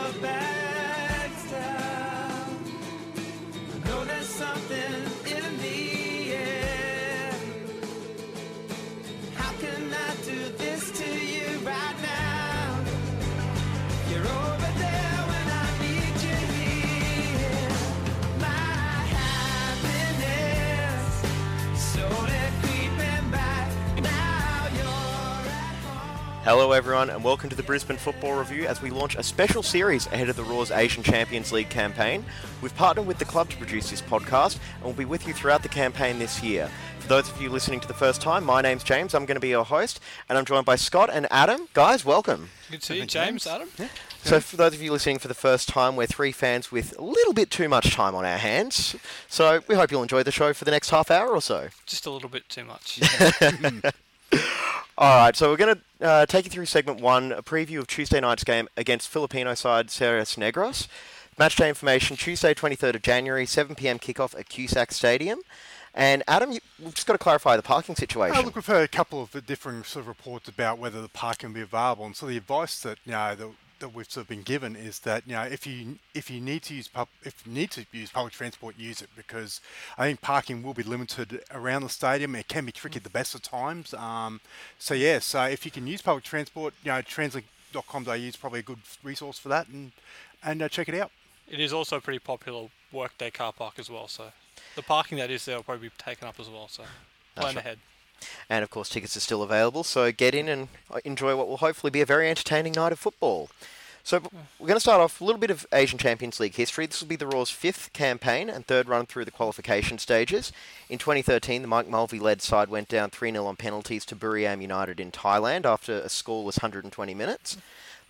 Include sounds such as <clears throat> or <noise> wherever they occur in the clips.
your bags Hello, everyone, and welcome to the Brisbane Football Review as we launch a special series ahead of the Roar's Asian Champions League campaign. We've partnered with the club to produce this podcast and we'll be with you throughout the campaign this year. For those of you listening to the first time, my name's James. I'm going to be your host, and I'm joined by Scott and Adam. Guys, welcome. Good to see you, James. Adam. Yeah. So, for those of you listening for the first time, we're three fans with a little bit too much time on our hands. So, we hope you'll enjoy the show for the next half hour or so. Just a little bit too much. <laughs> Hmm. All right, so we're going to uh, take you through segment one, a preview of Tuesday night's game against Filipino side Ceres Negros. Match day information Tuesday, 23rd of January, 7 p.m. kickoff at Cusack Stadium. And Adam, you, we've just got to clarify the parking situation. Uh, look, we've heard a couple of different sort of reports about whether the parking will be available, and so the advice that you know that, that we've sort of been given is that you know if you if you need to use pub, if you need to use public transport, use it because I think parking will be limited around the stadium. It can be tricky at the best of times. Um, so yeah, so if you can use public transport, you know, translink.com.au is probably a good resource for that, and and uh, check it out. it is also a pretty popular workday car park as well, so the parking that is there will probably be taken up as well. So plan right. ahead. And of course, tickets are still available, so get in and enjoy what will hopefully be a very entertaining night of football. So we're going to start off a little bit of Asian Champions League history. This will be the Roar's fifth campaign and third run through the qualification stages. In 2013, the Mike Mulvey-led side went down 3-0 on penalties to Buriram United in Thailand after a scoreless 120 minutes.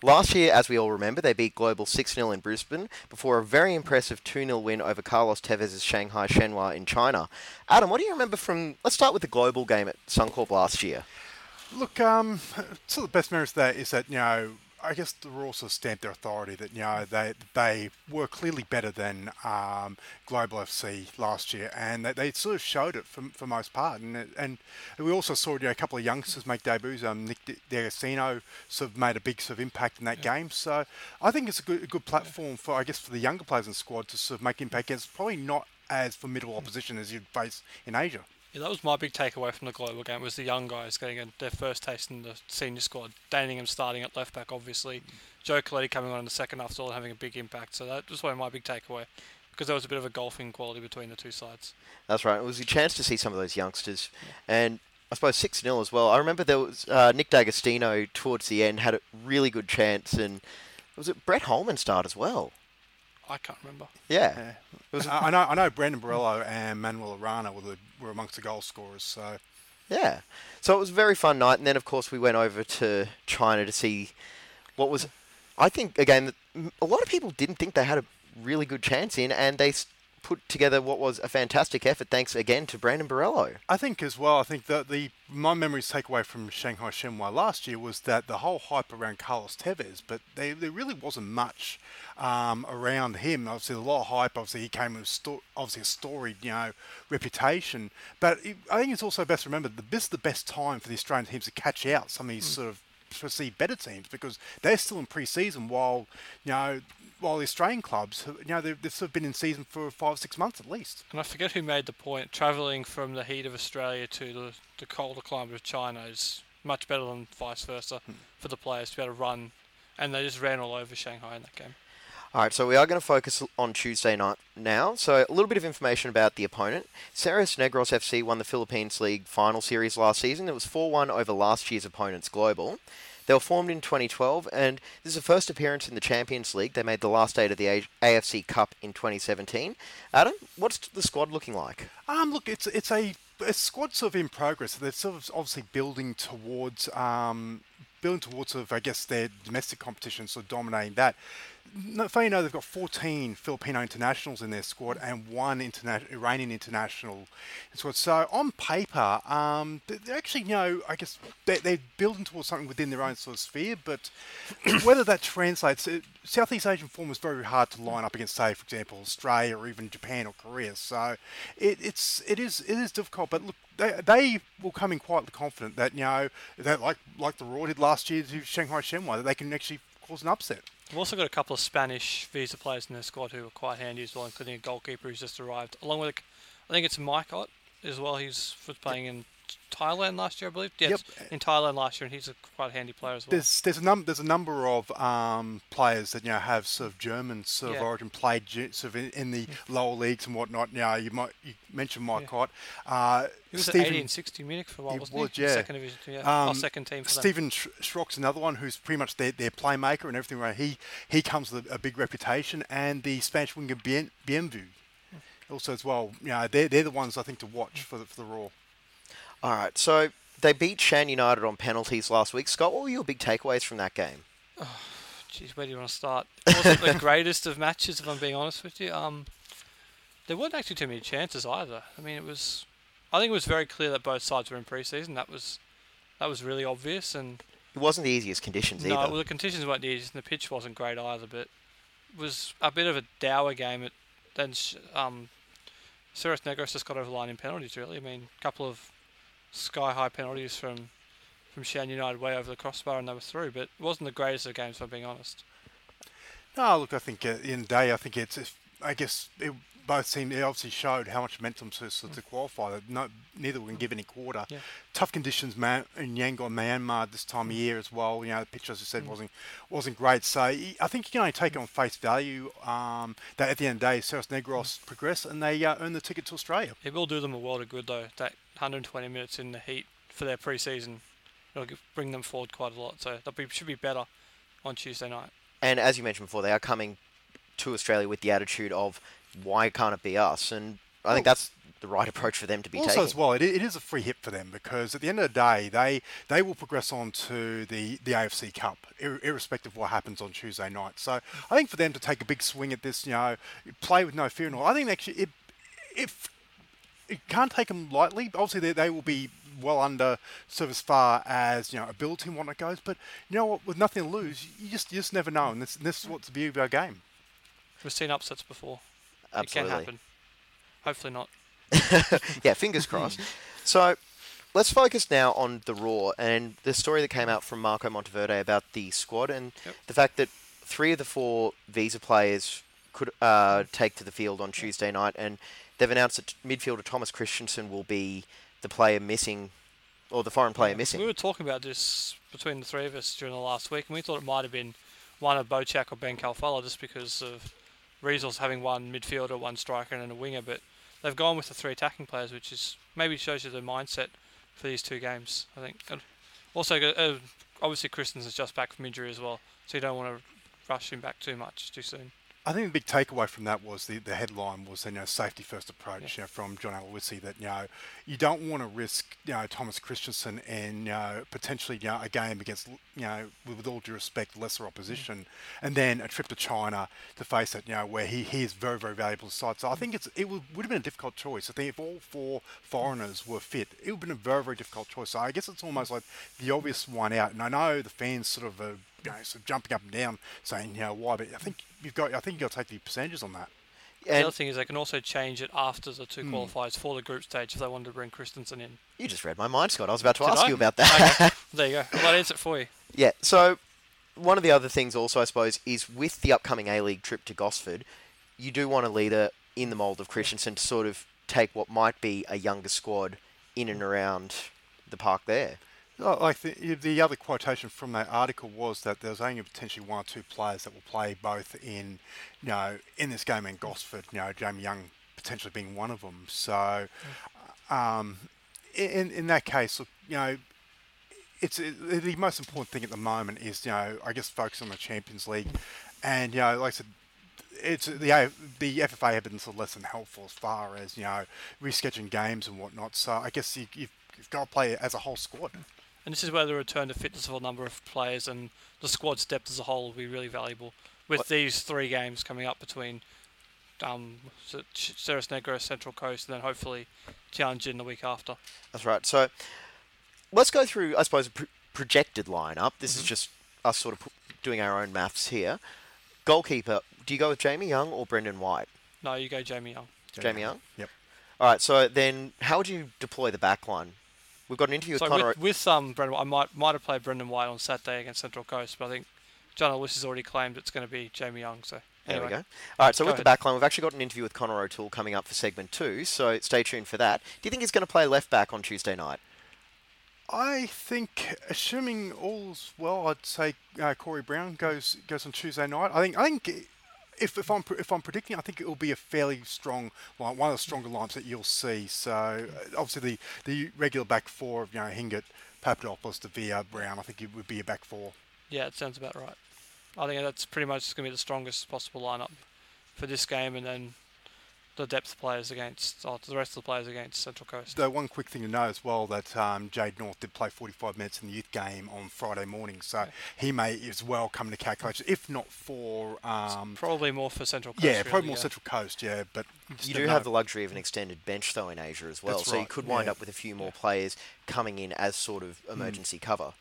Last year, as we all remember, they beat Global 6-0 in Brisbane before a very impressive 2-0 win over Carlos Tevez's Shanghai Shenhua in China. Adam, what do you remember from... Let's start with the Global game at Suncorp last year. Look, um, so the best memories of that is that you know, I guess the sort of stamped their authority that you know they they were clearly better than um, Global FC last year, and they, they sort of showed it for, for most part. And it- and we also saw you know, a couple of youngsters make debuts. Um, Nick D'Agostino sort of made a big sort of impact in that game. So I think it's a good a good platform for I guess for the younger players in the squad to sort of make impact It's probably not as formidable opposition as you'd face in Asia. Yeah, that was my big takeaway from the global game was the young guys getting their first taste in the senior squad. Dane Ingham starting at left back, obviously. Joe Caletti coming on in the second half, still having a big impact. So that was one of my big takeaway because there was a bit of a golfing quality between the two sides. That's right. It was a chance to see some of those youngsters, and I suppose six 0 as well. I remember there was uh, Nick D'Agostino towards the end had a really good chance, and was it Brett Holman start as well? I can't remember. Yeah, Yeah. it was. <laughs> I know I know Brandon Borrello and Manuel Arana were the, were amongst the goal scorers. So Yeah, so it was a very fun night, and then of course we went over to China to see what was, I think, a game that a lot of people didn't think they had a really good chance in, and they put together what was a fantastic effort. Thanks again to Brandon Borrello. I think as well. I think that the my memories take away from Shanghai Shenhua last year was that the whole hype around Carlos Tevez, but they, there really wasn't much um, around him. Obviously, a lot of hype. Obviously, he came with sto- obviously a storied, you know, reputation. But it, I think it's also best remembered that this is the best time for the Australian teams to catch out some of these sort of perceived better teams because they're still in pre-season while you know. While the Australian clubs, you know, they've, they've sort of been in season for five, or six months at least. And I forget who made the point. Travelling from the heat of Australia to the, the colder climate of China is much better than vice versa hmm. for the players to be able to run. And they just ran all over Shanghai in that game. All right, so we are going to focus on Tuesday night now. So a little bit of information about the opponent. Ceres Negros FC won the Philippines League final series last season. It was 4-1 over last year's opponents, Global. They were formed in 2012, and this is the first appearance in the Champions League. They made the last eight of the A- AFC Cup in 2017. Adam, what's the squad looking like? Um, look, it's it's a, a squad sort of in progress. They're sort of obviously building towards um, building towards sort of I guess their domestic competition, of dominating that. No, funny enough, they've got 14 Filipino internationals in their squad and one interna- Iranian international squad. So on paper, um, they- they're actually, you know, I guess they, they're building towards something within their own sort of sphere. But <clears throat> whether that translates, it, Southeast Asian form is very hard to line up against, say, for example, Australia or even Japan or Korea. So it, it's it is it is difficult. But look, they, they will come in quite confident that you know that like like the Roar did last year to Shanghai Shenhua that they can actually cause an upset. We've also got a couple of Spanish visa players in their squad who are quite handy as well, including a goalkeeper who's just arrived, along with, I think it's Mike Ott as well. He's playing in Thailand last year, I believe. Yes, Yep. in Thailand last year, and he's a quite handy player as well. There's there's a num- there's a number of um, players that you know have sort of German sort of Yeah. Mm. origin played sort of in, in the lower leagues and whatnot. You know, you might you mentioned Mike Ott. Uh, he was Stephen, at 80 and 60 Munich for a while, wasn't was, he? yeah. Second division, yeah. Um, or second team for. Stephan Schröck's another one who's pretty much their, their playmaker and everything. Right, he he comes with a, a big reputation, and the Spanish winger Bien, Bienvu also as well. You know, they're they're the ones I think to watch for the for the Roar. All right, so they beat Shan United on penalties last week. Scott, what were your big takeaways from that game? Jeez, where do you want to start? It wasn't the <laughs> greatest of matches, if I'm being honest with you. Um, there weren't actually too many chances either. I mean, it was. I think it was very clear that both sides were in pre-season. That was, that was really obvious. And It wasn't the easiest conditions no, either. well, the conditions weren't the easiest, and the pitch wasn't great either. But it was a bit of a dour game. It then um, Negros just got over the line in penalties. Really, I mean, a couple of sky-high penalties from from Shan United way over the crossbar, and they were through. But it wasn't the greatest of games, if I'm being honest. No, look, I think uh, in the day, I think it's. If, I guess it, both teams it obviously showed how much momentum to of to qualify. That no, neither can give any quarter. Yeah. Tough conditions, man, in Yangon, Myanmar this time of year as well. You know, the pitch, as I said, wasn't wasn't great. So I think you can only take it on face value. Um, that at the end of the day, Ceres Negros progress and they uh, earn the ticket to Australia. It will do them a world of good though. That 120 minutes in the heat for their pre-season, it'll bring them forward quite a lot. So they'll be should be better on Tuesday night. And as you mentioned before, they are coming to Australia with the attitude of why can't it be us? And I think that's the right approach for them to be also taking. as well, it, it is a free hit for them because at the end of the day, they they will progress on to the, the AFC Cup, ir- irrespective of what happens on Tuesday night. So I think for them to take a big swing at this, you know, play with no fear and all, I think actually it, if it can't take them lightly. Obviously, they, they will be well under sort of as far as you know ability and whatnot goes. But you know what, with nothing to lose, you just you just never know, and this this is what's the beauty of our game. We've seen upsets before. Absolutely. It can happen. Hopefully not. <laughs> yeah, fingers <laughs> crossed. So let's focus now on the Roar and the story that came out from Marco Monteverde about the squad and Yep. the fact that three of the four visa players could uh, take to the field on Tuesday night, and they've announced that midfielder Thomas Kristensen will be the player missing, or the foreign player We missing. We were talking about this between the three of us during the last week, and we thought it might have been one of Bautheac or Ben Khalfallah just because of Riesels having one midfielder, one striker, and then a winger. But they've gone with the three attacking players, which is maybe shows you the mindset for these two games. I think. And also, uh, obviously, Kristensen's just back from injury as well, so you don't want to rush him back too much too soon. I think the big takeaway from that was the, the headline was you know safety first approach you know, from John Aloisi that you know you don't want to risk you know Thomas Kristensen and you know potentially you know a game against you know with, with all due respect lesser opposition and then a trip to China to face it you know where he, he is very very valuable to the side so I think it's it would, would have been a difficult choice I think if all four foreigners were fit it would have been a very very difficult choice so I guess it's almost like the obvious one out and I know the fans sort of uh, you know, sort of jumping up and down saying you know why but I think you've got I think you've got to take the percentages on that the other thing is they can also change it after the Hmm. two qualifiers for the group stage if they wanted to bring Kristensen in. you just read my mind, Scott. I was about to Did ask I? you about that. Okay, <laughs> there you go. Well, that answers it for you. Yeah, so one of the other things also, I suppose, is with the upcoming A League trip to Gosford, you do want a leader in the mould of Kristensen to sort of take what might be a younger squad in and around the park there. Like the, the other quotation from that article was that there's only potentially one or two players that will play both in, you know, in this game in Gosford. You know, Jamie Young potentially being one of them. So, um, in in that case, look, you know, it's it, the most important thing at the moment is you know I guess focus on the Champions League, and you know like I said. It's the the FFA have been sort of less than helpful as far as you know rescheduling games and whatnot. So I guess you, you've, you've got to play as a whole squad. And this is where the return to fitness of a number of players and the squad's depth as a whole will be really valuable. With What- these three games coming up between um, S- Ch- Ceres Negro, Central Coast, and then hopefully Tianjin the week after. That's right. So let's go through, I suppose, a pr- projected lineup. This is just us sort of pu- doing our own maths here. Goalkeeper, do you go with Jamie Young or Brendan White? No, you go Jamie Young. Jamie Young? Yep. All right, so then how would you deploy the back line? We've got an interview with So Connor. with, with um, Brendan, I might might have played Brendan White on Saturday against Central Coast, but I think John Aloisi has already claimed it's going to be Jamie Young. So There anyway. we go. All right, so Go with the ahead. backline, we've actually got an interview with Connor O'Toole coming up for segment two, so stay tuned for that. Do you think he's going to play left back on Tuesday night? I think, assuming all's well, I'd say uh, Corey Brown goes goes on Tuesday night. I think I think if, if I'm if I'm predicting, I think it will be a fairly strong line, one of the stronger lines that you'll see. So uh, obviously the the regular back four of you know Hingert, Papadopoulos, DeVere, Brown. I think it would be a back four. Yeah, it sounds about right. I think that's pretty much going to be the strongest possible lineup for this game, and then the depth players against or the rest of the players against Central Coast. Though one quick thing to know as well that um, Jade North did play 45 minutes in the youth game on Friday morning, so he may as well come into calculation, if not for um, Probably more for Central Coast. yeah, really, probably more yeah. Central Coast, yeah. But You don't know. have the luxury of an extended bench, though, in Asia as well, That's so you could wind yeah. up with a few more players coming in as sort of emergency cover.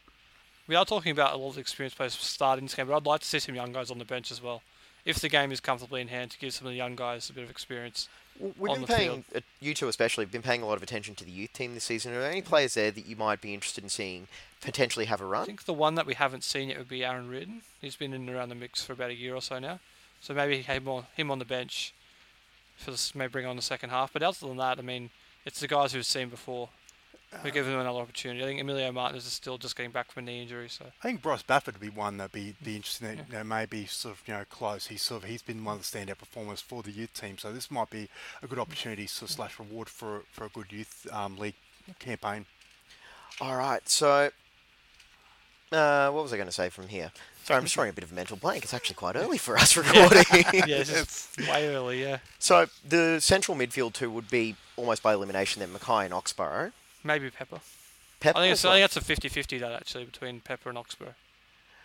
We are talking about a lot of experienced players starting this game, but I'd like to see some young guys on the bench as well. If the game is comfortably in hand, to give some of the young guys a bit of experience. We've on been the paying, uh, you two especially, have been paying a lot of attention to the youth team this season. Are there any players there that you might be interested in seeing potentially have a run? I think the one that we haven't seen yet would be Aaron Reardon. He's been in and around the mix for about a year or so now. So maybe him on, him on the bench for this, maybe bring on the second half. But other than that, I mean, it's the guys who've seen before. We give them another opportunity. I think Emilio Martinez is still just getting back from a knee injury, so I think Bryce Bafford would be one that'd be be interesting. That, you know, maybe sort of you know close. He's sort of he's been one of the standout performers for the youth team, so this might be a good opportunity sort of slash reward for for a good youth um, league campaign. All right, so uh, what was I going to say from here? Sorry, I'm just throwing a bit of a mental blank. It's actually quite early for us <laughs> recording. <laughs> yeah, it's way early. Yeah, So the central midfield two would be almost by elimination then McKay and Oxborough. Maybe Pepper. Pepper I think it's, I think that's a 50-50 that actually between Pepper and Oxborough.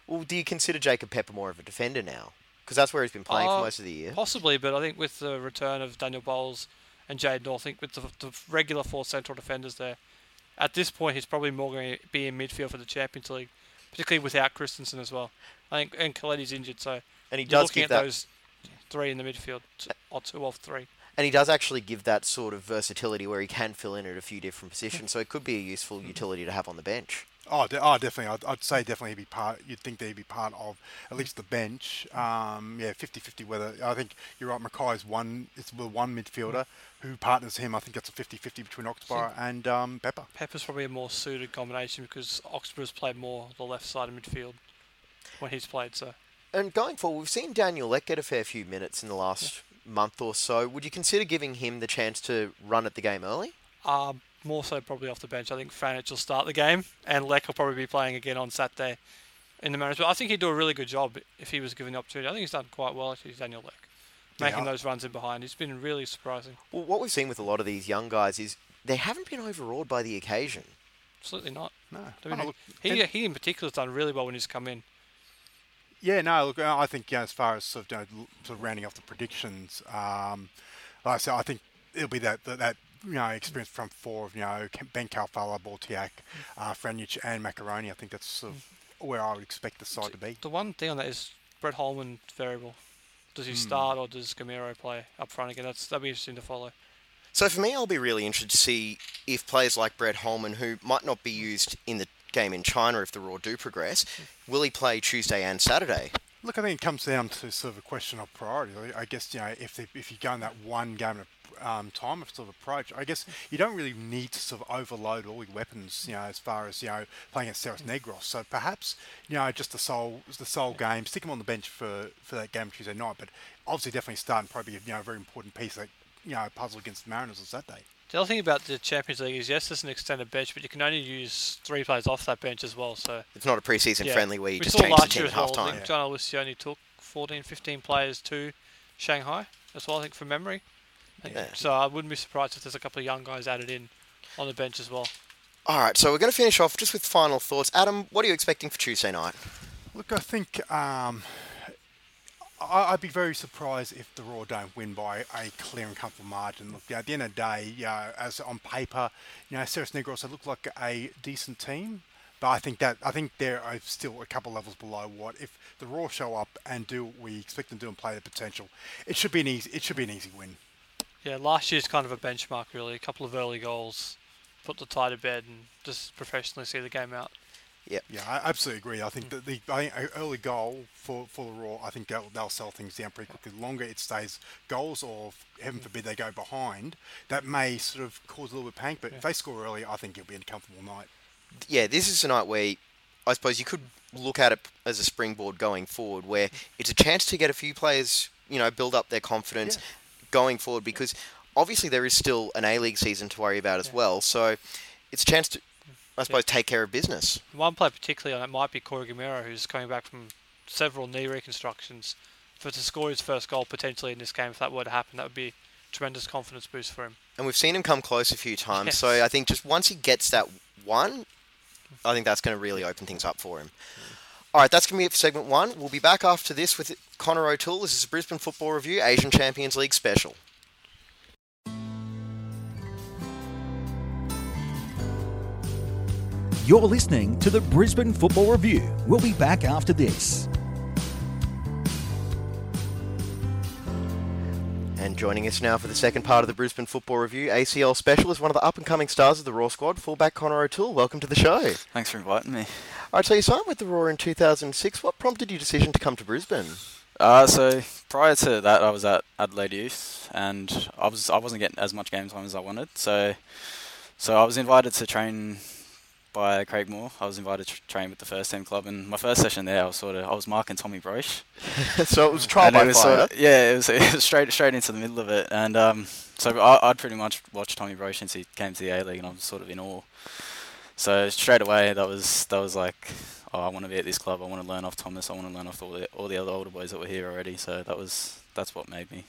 Well, do you consider Jacob Pepper more of a defender now? Because that's where he's been playing Uh, for most of the year. Possibly, but I think with the return of Daniel Bowles and Jade North, I think with the, the regular four central defenders there, at this point he's probably more going to be in midfield for the Champions League, particularly without Kristensen as well. I think and Caletti's injured, so And he you're does looking at that, those three in the midfield, or two of three. And he does actually give that sort of versatility where he can fill in at a few different positions. So it could be a useful utility to have on the bench. Oh, de- oh definitely. I'd, I'd say definitely he'd be part. You'd think that he'd be part of at least the bench. Um, yeah, 50-50 Whether I think you're right. McKay's one. It's the one midfielder who partners him. I think that's a 50-50 between Oxborough and um, Pepper. Pepper's probably a more suited combination because Oxborough's played more the left side of midfield when he's played. So And going forward, we've seen Daniel Leck get a fair few minutes in the last month or so. Would you consider giving him the chance to run at the game early? Um, more so probably off the bench. I think Franjic will start the game, and Leck will probably be playing again on Saturday in the management. I think he'd do a really good job if he was given the opportunity. I think he's done quite well actually, Daniel Leck, making I- those runs in behind. He's been really surprising. Well, what we've seen with a lot of these young guys is they haven't been overawed by the occasion. Absolutely not. No, I mean, Oh, look, he, he in particular has done really well when he's come in. Yeah, no, look, I think you know, as far as sort of, you know, sort of rounding off the predictions, um, like I said, I think it'll be that that, that you know experience from four of you know Ben Khalfallah, Bautheac, uh, Franjic, and Maccarone. I think that's sort of where I would expect the side to be. The one thing on that is Brett Holman variable. Does he Hmm. start or does Gameiro play up front again? That's that'd be interesting to follow. So for me, I'll be really interested to see if players like Brett Holman, who might not be used in the game in China if the Roar do progress, will he play Tuesday and Saturday? Look, I think it comes down to sort of a question of priority. I- guess you know if they, if you go in that one game at a um, time of sort of approach, I guess you don't really need to sort of overload all your weapons. You know, as far as you know playing at Ceres Negros. So perhaps you know just the sole the sole game, stick him on the bench for for that game Tuesday night. But obviously, definitely starting probably you know a very important piece that you know puzzle against the Mariners on Saturday. The other thing about the Champions League is yes, there's an extended bench, but you can only use three players off that bench as well. So It's not a preseason yeah. friendly where you we just saw change the team at as well. half I time. think John Aloisi only took 14, 15 players to Shanghai as well. I think from memory. Yeah. So I wouldn't be surprised if there's a couple of young guys added in on the bench as well. All right, so we're going to finish off just with final thoughts. Adam, what are you expecting for Tuesday night? Look, I think um, I, I'd be very surprised if the Roar don't win by a clear and comfortable margin. Look, at the end of the day, you know, as on paper, you know, Ceres Negros look like a decent team, but I think that I think they're uh, still a couple levels below what if the Roar show up and do what we expect them to do and play their potential. It should be an easy. It should be an easy win. Yeah, last year's kind of a benchmark really. A couple of early goals, put the tie to bed, and just professionally see the game out. Yep. Yeah, I absolutely agree. I think mm. that the I early goal for, for the Roar, I think they'll, they'll sell things down pretty quickly. The longer it stays goals, or heaven mm. forbid they go behind, that may sort of cause a little bit of panic. But if they score early, I think it'll be a comfortable night. yeah, this is a night where I suppose you could look at it as a springboard going forward, where mm. it's a chance to get a few players, you know, build up their confidence going forward because obviously there is still an A League season to worry about as well. So it's a chance to, I suppose, take care of business. One player particularly on it might be Corey Gameiro, who's coming back from several knee reconstructions. For to score his first goal potentially in this game, if that were to happen, that would be a tremendous confidence boost for him. And we've seen him come close a few times. Yes. So I think just once he gets that one, I think that's going to really open things up for him. Hmm. All right, that's going to be it for segment one. We'll be back after this with Connor O'Toole. This is a Brisbane Football Review Asian Champions League special. You're listening to the Brisbane Football Review. We'll be back after this. And joining us now for the second part of the Brisbane Football Review, ACL special is one of the up and coming stars of the Roar squad, fullback Connor O'Toole. Welcome to the show. Thanks for inviting me. All right, so you signed with the Roar in 2006. What prompted your decision to come to Brisbane? Uh, so prior to that, I was at Adelaide Youth, and I was I wasn't getting as much game time as I wanted. So, so I was invited to train by Craig Moore. I was invited to train with the first team club, and my first session there, I was sort of I was marking Tommy Broich. <laughs> so it was a trial by fire. sort of, yeah, it was, <laughs> it was straight straight into the middle of it, and um, so I, I'd pretty much watched Tommy Broich since he came to the A League, and I was sort of in awe. So straight away, that was that was like, oh, I want to be at this club. I want to learn off Thomas. I want to learn off all the all the other older boys that were here already. So that was that's what made me.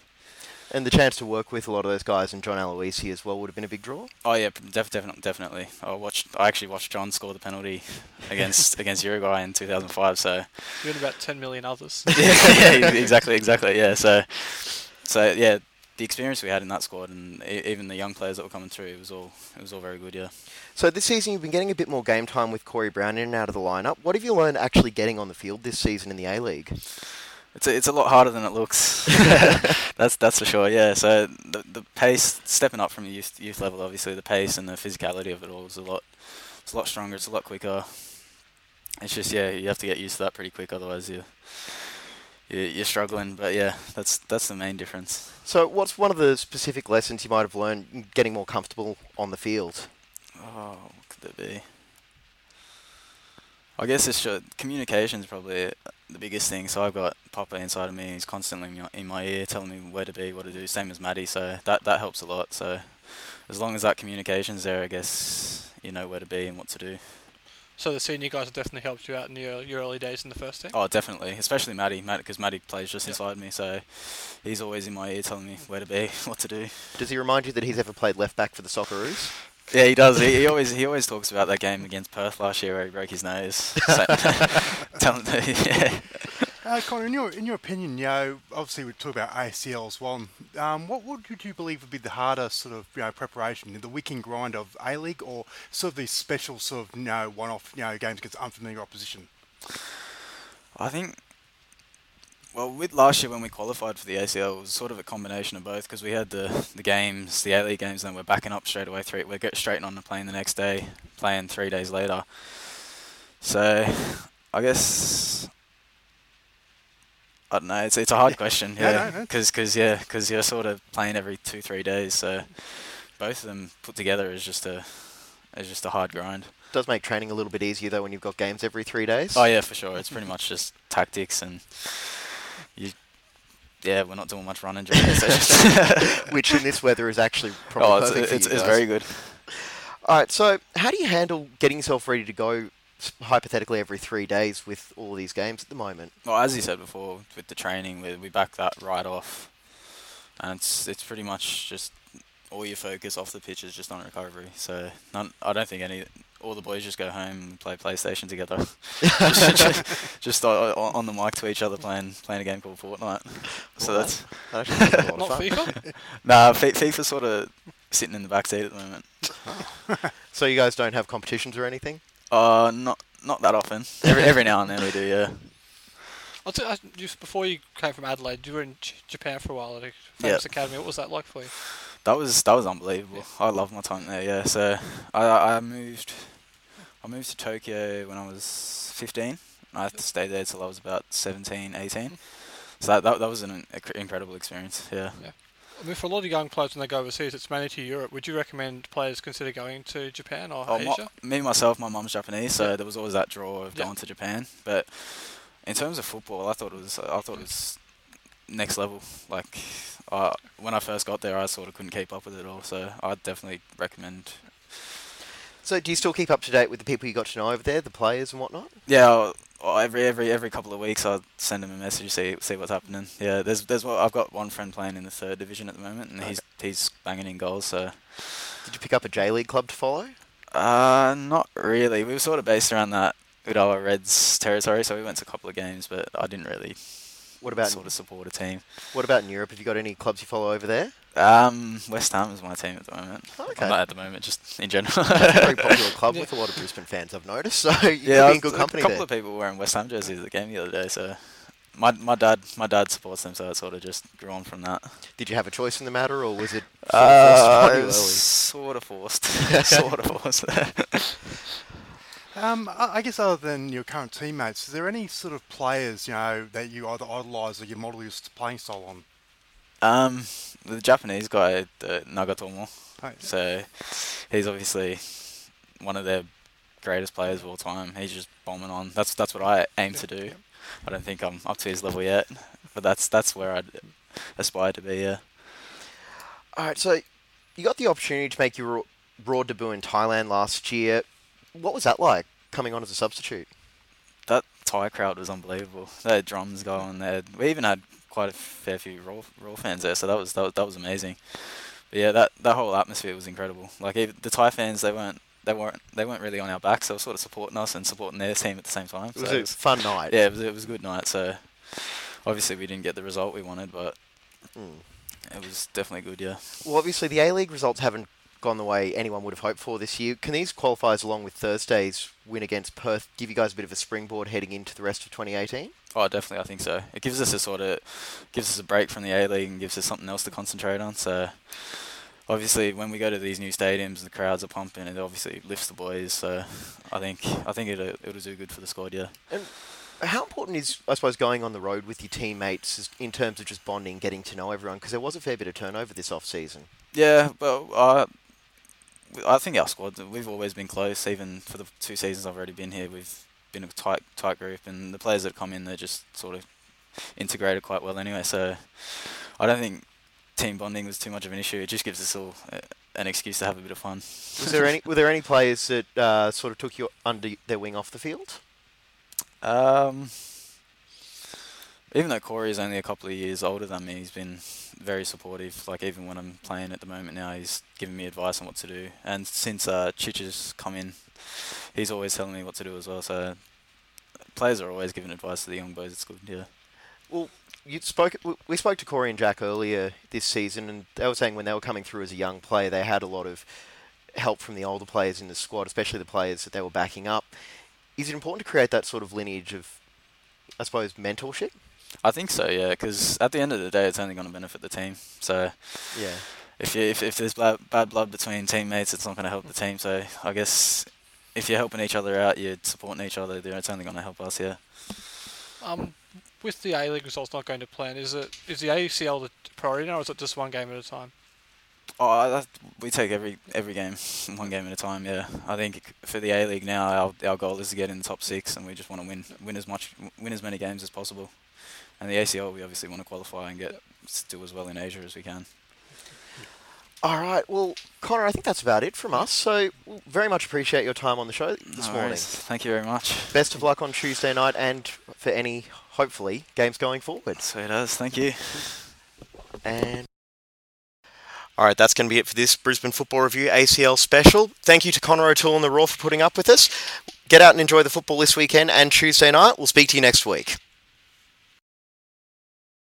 And the chance to work with a lot of those guys and John Aloisi as well would have been a big draw. Oh yeah, def- definitely, definitely. I watched. I actually watched John score the penalty <laughs> against against Uruguay in 2005. So You and about 10 million others. <laughs> yeah, yeah, exactly, exactly. Yeah, so so yeah, the experience we had in that squad and e- even the young players that were coming through, it was all it was all very good. Yeah. So this season you've been getting a bit more game time with Corey Brown in and out of the lineup. What have you learned actually getting on the field this season in the A League? It's a, it's a lot harder than it looks. <laughs> that's that's for sure. Yeah. So the the pace, stepping up from the youth youth level, obviously the pace and the physicality of it all is a lot. It's a lot stronger. It's a lot quicker. It's just yeah, you have to get used to that pretty quick. Otherwise, you you you're struggling. But yeah, that's that's the main difference. So what's one of the specific lessons you might have learned getting more comfortable on the field? Oh, what could it be? I guess it's just communication's probably the biggest thing. So I've got Papa inside of me. He's constantly in my- ear, telling me where to be, what to do. Same as Maddie. So that that helps a lot. So as long as that communication's there, I guess you know where to be and what to do. so the senior guys have definitely helped you out in your, your early days in the first team. Oh, definitely, especially Maddie, because Maddie plays just Yeah. inside me. So he's always in my ear, telling me where to be, <laughs> what to do. Does he remind you that he's ever played left back for the Socceroos? Yeah, he does. He, he always he always talks about that game against Perth last year where he broke his nose. So, <laughs> <laughs> tell him that, yeah. Uh, Connor, in your in your opinion, you know, obviously we talk about ACL as well. Um, what would you believe would be the harder sort of you know preparation, the week in grind of A League, or sort of these special sort of you know one-off you know games against unfamiliar opposition? I think, well, with last year when we qualified for the ACL, it was sort of a combination of both because we had the, the games, the A League games, and then we're backing up straight away. Three, we're get straight on the plane the next day, playing three days later. So, I guess. I don't know. It's it's a hard question, Yeah, yeah, no, no. because cause, yeah, because you're sort of playing every two three days, so both of them put together is just a is just a hard grind. Does make training a little bit easier though when you've got games every three days. Oh yeah, for sure. It's pretty much just tactics and you. Yeah, we're not doing much running during the sessions. <laughs> Which in this weather is actually probably oh, it's, perfect it's, it's very good. All right, so how do you handle getting yourself ready to go hypothetically every three days with all these games at the moment? Well, as you said before, with the training, we, we back that right off, and it's it's pretty much just all your focus off the pitch is just on recovery. So none, I don't think any all the boys just go home and play PlayStation together, just, <laughs> just, just o- o- on the mic to each other playing playing a game called Fortnite. So Well, that's That <laughs> actually sounds like a lot Not. FIFA? <laughs> nah, Fi- FIFA's sort of sitting in the back seat at the moment. So you guys don't have competitions or anything? Uh, not not that often. Every every now and then we do, yeah. I'll tell you, just before you came from Adelaide, you were in J- Japan for a while at a famous academy. What was that like for you? That was that was unbelievable. I love my time there. Yeah. So I I moved. I moved to Tokyo when I was 15. I stayed there till I was about 17, 18. Mm-hmm. So that, that, that was an incredible experience. Yeah. yeah. I mean, for a lot of young players when they go overseas, it's mainly to Europe. Would you recommend players consider going to Japan or Oh, my, Asia? me myself, my mum's Japanese, so there was always that draw of Yeah. going to Japan. But in terms of football, I thought it was I thought it was next level. Like uh, when I first got there, I sort of couldn't keep up with it all. So I'd definitely recommend. So do you still keep up to date with the people you got to know over there, the players and whatnot? Yeah, I'll, I'll- every every every couple of weeks I'll send them a message see see what's happening. Yeah, there's there's I've got one friend playing in the third division at the moment, and he's he's banging in goals. So Did you pick up a J League club to follow? uh, not really. We were sort of based around that Urawa Reds territory, so we went to a couple of games, but I didn't really What about sort of support a team. what about in Europe? Have you got any clubs you follow over there? Um, West Ham is my team at the moment. Oh, Well, okay. Not at the moment, just in general. That's a very <laughs> popular club Yeah. with a lot of Brisbane fans, I've noticed. So you yeah, in good a company couple there. of people wearing West Ham jerseys at the game the other day. So my my dad my dad supports them, so it sort of just grew on from that. Did you have a choice in the matter, or was it sort of forced Uh, upon it was early? sort of forced, <laughs> <laughs> sort of forced. Um, I I guess other than your current teammates, is there any sort of players you know that you either idolise or you model your playing style on? um, the Japanese guy, the Nagatomo. Oh, So he's obviously one of their greatest players of all time. He's just bombing on. That's that's what I aim to do. I don't think I'm up to his level yet, but that's that's where I'd aspire to be. Yeah. All right, so you got the opportunity to make your broad debut in Thailand last year. What was that like, coming on as a substitute? That Thai crowd was unbelievable. They had drums going. They had, we even had quite a fair few Roar, Roar fans there, so that was that was, that was amazing. But yeah, that that whole atmosphere was incredible. Like even the Thai fans, they weren't they weren't they weren't really on our backs. They were sort of supporting us and supporting their team at the same time. It was so a fun night. yeah, it was, it was a good night. So obviously we didn't get the result we wanted, but Mm. it was definitely good. Yeah. Well, obviously the A League results haven't gone the way anyone would have hoped for this year. Can these qualifiers, along with Thursday's win against Perth, give you guys a bit of a springboard heading into the rest of 2018? Oh, definitely, I think so. It gives us a sort of gives us a break from the A League and gives us something else to concentrate on. So, obviously, when we go to these new stadiums, the crowds are pumping. It obviously lifts the boys. So, I think I think it it'll do good for the squad. Yeah. and How important is, I suppose, going on the road with your teammates in terms of just bonding, getting to know everyone? Because there was a fair bit of turnover this off season. Yeah, but uh, I think our squad we've always been close. Even for the two seasons I've already been here, we've been a tight tight group, and the players that come in they're just sort of integrated quite well anyway. So I don't think team bonding was too much of an issue. It just gives us all uh, an excuse to have a bit of fun. Was there any? Were there any players that uh, sort of took you under their wing off the field? Um, even though Corey is only a couple of years older than me, he's been very supportive. Like even when I'm playing at the moment now, he's giving me advice on what to do. And since uh, Chich has come in, he's always telling me what to do as well. So players are always giving advice to the young boys. It's good. Yeah. Well, you spoke. We spoke to Corey and Jack earlier this season, and they were saying when they were coming through as a young player, they had a lot of help from the older players in the squad, especially the players that they were backing up. Is it important to create that sort of lineage of, I suppose, mentorship? I think so. Yeah, because at the end of the day, it's only going to benefit the team. So Yeah. if you, if if there's bad, bad blood between teammates, it's not going to help the team. So I guess if you're helping each other out, you're supporting each other. then It's only going to help us. Yeah. Um, with the A League results not going to plan, is it is the ACL the priority now, or is it just one game at a time? Oh, I- that, we take every every game <laughs> one game at a time. Yeah, I think for the A League now, our our goal is to get in the top six, and we just want to win win as much win as many games as possible. And the ACL, we obviously want to qualify and get do as well in Asia as we can. All right. Well, Connor, I think that's about it from us. So, w- very much appreciate your time on the show this No morning. Thank you very much. Best of luck on Tuesday night and for any, hopefully, games going forward. Sweet as. Thank you. And all right, that's going to be it for this Brisbane Football Review ACL special. Thank you to Connor O'Toole and the Roar for putting up with us. Get out and enjoy the football this weekend and Tuesday night. We'll speak to you next week.